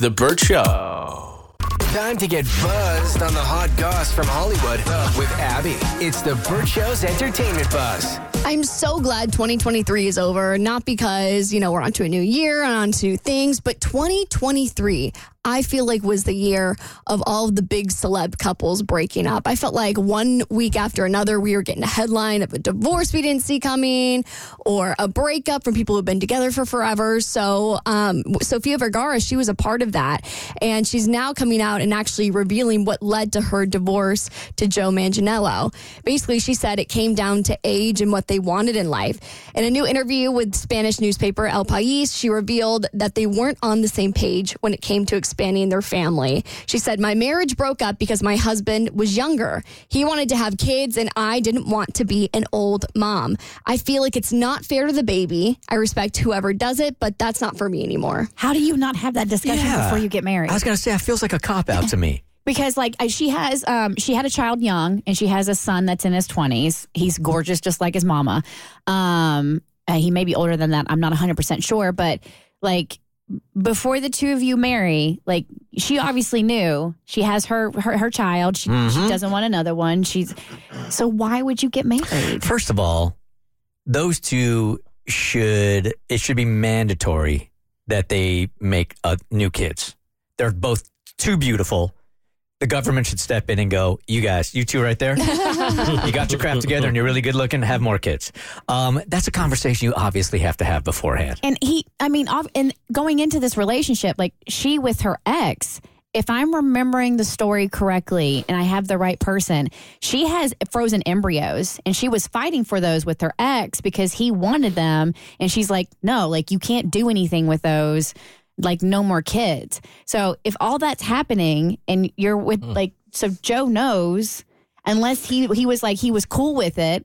The Burt Show. Time to get buzzed on the hot goss from Hollywood with Abby. It's the Burt Show's entertainment buzz. I'm so glad 2023 is over. Not because, you know, we're onto a new year and onto things, but 2023, I feel like was the year of all of the big celeb couples breaking up. I felt like one week after another, we were getting a headline of a divorce we didn't see coming or a breakup from people who've been together for forever. So, um, Sofia Vergara, she was a part of that. And she's now coming out and actually revealing what led to her divorce to Joe Manganiello. Basically, she said it came down to age and what they wanted in life. In a new interview with Spanish newspaper El País, she revealed that they weren't on the same page when it came to expanding their family. She said, My marriage broke up because my husband was younger. He wanted to have kids, and I didn't want to be an old mom. I feel like it's not fair to the baby. I respect whoever does it, but that's not for me anymore. How do you not have that discussion Yeah. before you get married? I was gonna say, it feels like a cop out to me. because like she has um she had a child young and she has a son that's in his 20s he's gorgeous just like his mama um uh, he may be older than that i'm not 100% sure but like before the two of you marry like she obviously knew she has her her, her child she, Mm-hmm. she doesn't want another one she's so why would you get married First of all, those two should it should be mandatory that they make uh, new kids. They're both too beautiful. The government should step in and go, "You guys, you two right there, you got your crap together, and you're really good looking. Have more kids." Um, that's a conversation you obviously have to have beforehand. And he, I mean, and going into this relationship, like she with her ex, if I'm remembering the story correctly and I have the right person, she has frozen embryos and she was fighting for those with her ex because he wanted them. And she's like, no, like you can't do anything with those. Like no more kids. So if all that's happening and you're with mm. like, so Joe knows, unless he he was like he was cool with it,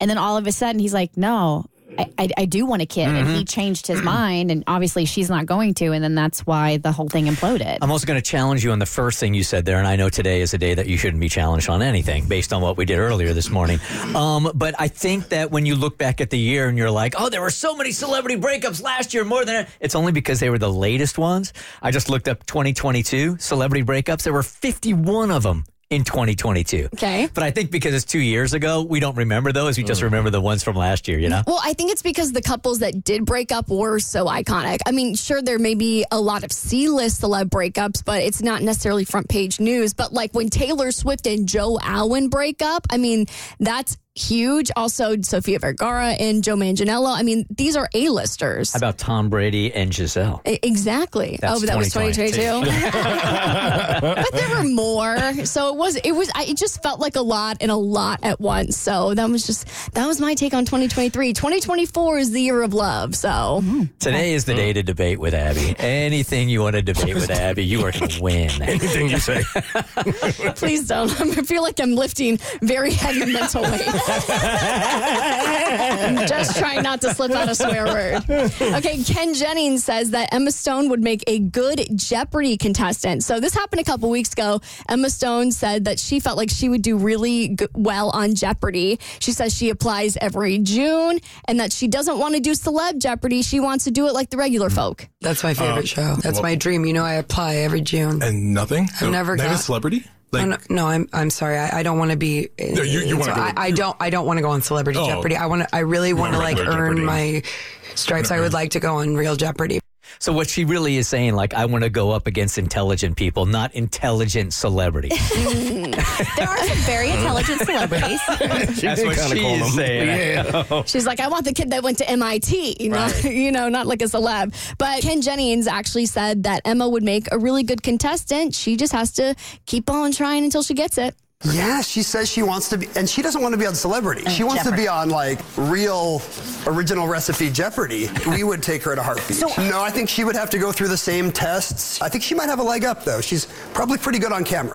and then all of a sudden he's like, no, I, I, I do want a kid. And he changed his mind. And obviously she's not going to. And then that's why the whole thing imploded. I'm also going to challenge you on the first thing you said there, and I know today is a day that you shouldn't be challenged on anything based on what we did earlier this morning. Um, but I think that when you look back at the year and you're like, oh, there were so many celebrity breakups last year, more than it's only because they were the latest ones. I just looked up 2022 celebrity breakups. There were 51 of them in 2022. Okay. But I think because it's two years ago, we don't remember those. We just mm. remember the ones from last year, you know? Well, I think it's because the couples that did break up were so iconic. I mean, sure, there may be a lot of C list celeb breakups, but it's not necessarily front page news. But like when Taylor Swift and Joe Alwyn break up, I mean, that's huge. Also, Sofia Vergara and Joe Manganiello. I mean, these are A-listers. How about Tom Brady and Gisele? E- Exactly. That's oh, but that was 2022. 2022. but there were more. So it was. It was. I, it just felt like a lot and a lot at once. So that was just that was my take on 2023. 2024 is the year of love. So mm-hmm. Today is the day to debate with Abby. Anything you want to debate with Abby, you are going to win. Anything you say. please don't. I feel like I'm lifting very heavy mental weight. I'm just trying not to slip out a swear word. Okay, Ken Jennings says that Emma Stone would make a good Jeopardy contestant. So this happened a couple weeks ago. Emma Stone said that she felt like she would do really g- well on Jeopardy. She says she applies every June and that she doesn't want to do celeb Jeopardy. She wants to do it like the regular folk. That's my favorite um, show. That's my dream. You know, I apply every June. And nothing? I've never Not a celebrity? Like, Oh, no, no, I'm I'm sorry. I, I don't want to be. No, you- you so go- I, I don't. I don't want to go on Celebrity Oh. Jeopardy. I want to. I really want to like earn Jeopardy. my stripes. I would mm-hmm. like to go on Real Jeopardy. So what she really is saying, like, I want to go up against intelligent people, not intelligent celebrities. there are some very intelligent celebrities. That's what kinda call she's them. saying. She's like, I want the kid that went to MIT, not, you know, not like a celeb. But Ken Jennings actually said that Emma would make a really good contestant. She just has to keep on trying until she gets it. Yeah, she says she wants to be, and she doesn't want to be on Celebrity. Uh, she wants to be on like real original recipe Jeopardy. We would take her at a heartbeat. no, I think she would have to go through the same tests. I think she might have a leg up though. She's probably pretty good on camera.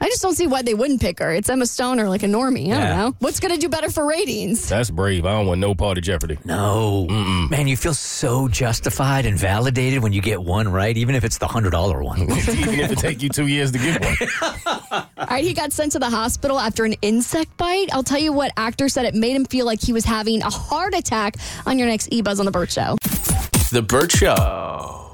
I just don't see why they wouldn't pick her. It's Emma Stone or like a normie. I Yeah. don't know. What's going to do better for ratings? That's brave. I don't want no part of Jeopardy. No. Man, you feel so justified and validated when you get one right, even if it's the $100 one. Even if it take you two years to get one. All right, he got sent to the hospital after an insect bite. I'll tell you what, actor said it made him feel like he was having a heart attack on your next E Buzz on the Burt Show. The Burt Show.